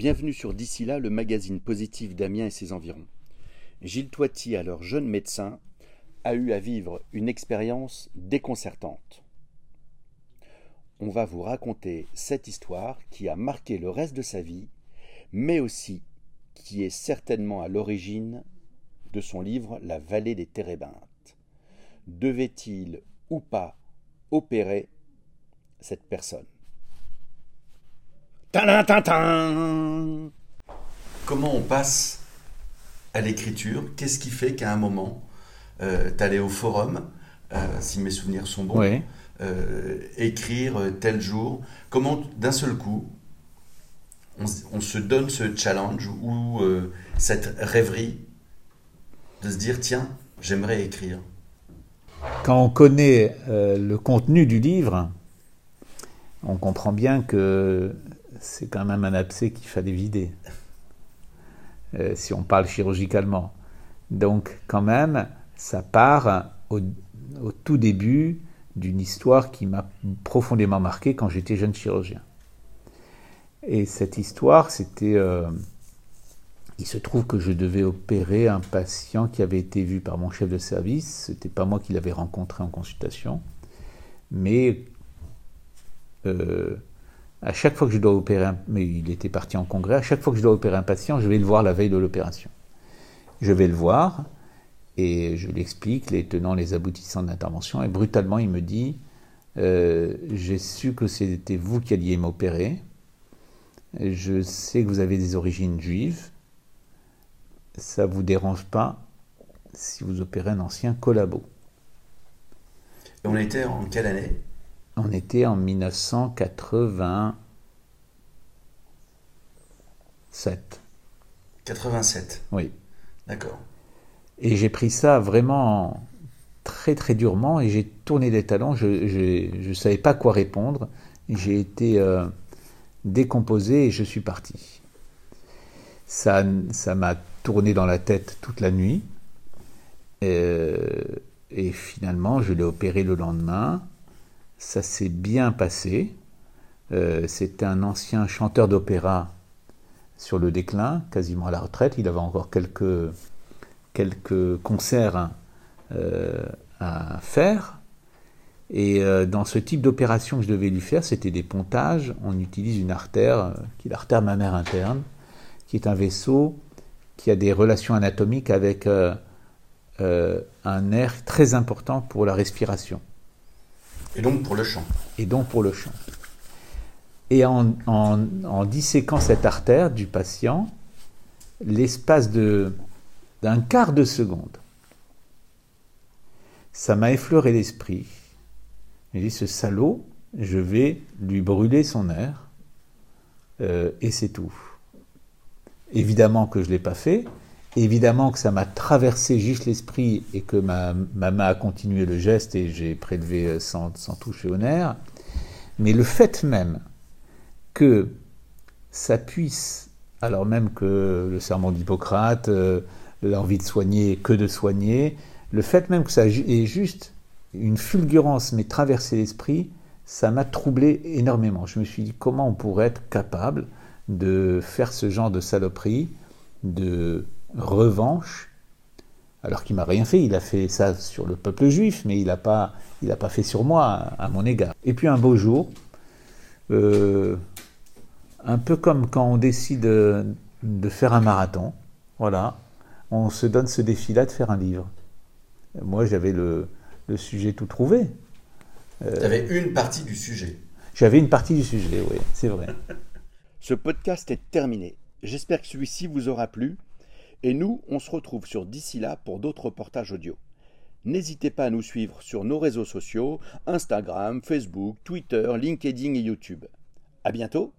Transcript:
Bienvenue sur D'ici là, le magazine positif d'Amiens et ses environs. Gilles Toiti, alors jeune médecin, a eu à vivre une expérience déconcertante. On va vous raconter cette histoire qui a marqué le reste de sa vie, mais aussi qui est certainement à l'origine de son livre La vallée des Térébintes. Devait-il ou pas opérer cette personne? Comment on passe à l'écriture? Qu'est-ce qui fait qu'à un moment, euh, tu allais au forum, euh, si mes souvenirs sont bons, euh, écrire tel jour? Comment d'un seul coup, on, se donne ce challenge ou cette rêverie de se dire tiens, j'aimerais écrire? Quand on connaît le contenu du livre, on comprend bien que c'est quand même un abcès qu'il fallait vider, euh, si on parle chirurgicalement. Donc quand même, ça part au, tout début d'une histoire qui m'a profondément marqué quand j'étais jeune chirurgien. Et cette histoire, c'était... Euh, il se trouve que je devais opérer un patient qui avait été vu par mon chef de service. Ce n'était pas moi qui l'avais rencontré en consultation. Mais euh, à chaque fois que je dois opérer, un, mais il était parti en congrès, à chaque fois que je dois opérer un patient, je vais le voir la veille de l'opération. Je vais le voir et je lui explique les tenants, les aboutissants de l'intervention et brutalement il me dit euh, J'ai su que c'était vous qui alliez m'opérer, je sais que vous avez des origines juives, ça ne vous dérange pas si vous opérez un ancien collabo. Et on était en quelle année? On était en 1987. 87 Oui. D'accord. Et j'ai pris ça vraiment très très durement et j'ai tourné les talons. Je ne savais pas quoi répondre. J'ai été euh, décomposé et je suis parti. Ça m'a tourné dans la tête toute la nuit. Euh, et finalement, je l'ai opéré le lendemain ça s'est bien passé. Euh, c'était un ancien chanteur d'opéra sur le déclin, quasiment à la retraite. Il avait encore quelques, quelques concerts euh, à faire. Et euh, dans ce type d'opération que je devais lui faire, c'était des pontages. On utilise une artère, qui est l'artère mammaire interne, qui est un vaisseau qui a des relations anatomiques avec un nerf très important pour la respiration. Et donc pour le chant. Et donc pour le chant. Et en, en, disséquant cette artère du patient, l'espace d'un quart de seconde, ça m'a effleuré l'esprit. J'ai dit, ce salaud, je vais lui brûler son nerf, euh, et c'est tout. Évidemment que je ne l'ai pas fait, Évidemment que ça m'a traversé juste l'esprit et que ma, main a continué le geste et j'ai prélevé euh, sans, toucher au nerf. Mais le fait même que ça puisse, alors même que le serment d'Hippocrate, euh, l'envie de soigner, que de soigner, le fait même que ça ait juste une fulgurance mais traversé l'esprit, ça m'a troublé énormément. Je me suis dit comment on pourrait être capable de faire ce genre de saloperie, de revanche, alors qu'il m'a rien fait. Il a fait ça sur le peuple juif, mais il n'a pas, il pas fait sur moi à, mon égard. Et puis un beau jour, euh, un peu comme quand on décide de, faire un marathon, voilà, on se donne ce défi-là de faire un livre. Moi, j'avais le, sujet tout trouvé. Euh, tu avais une partie du sujet. J'avais une partie du sujet, oui, c'est vrai. Ce podcast est terminé. J'espère que celui-ci vous aura plu et nous, on se retrouve sur d'ici là pour d'autres reportages audio. N'hésitez pas à nous suivre sur nos réseaux sociaux, Instagram, Facebook, Twitter, LinkedIn et YouTube. À bientôt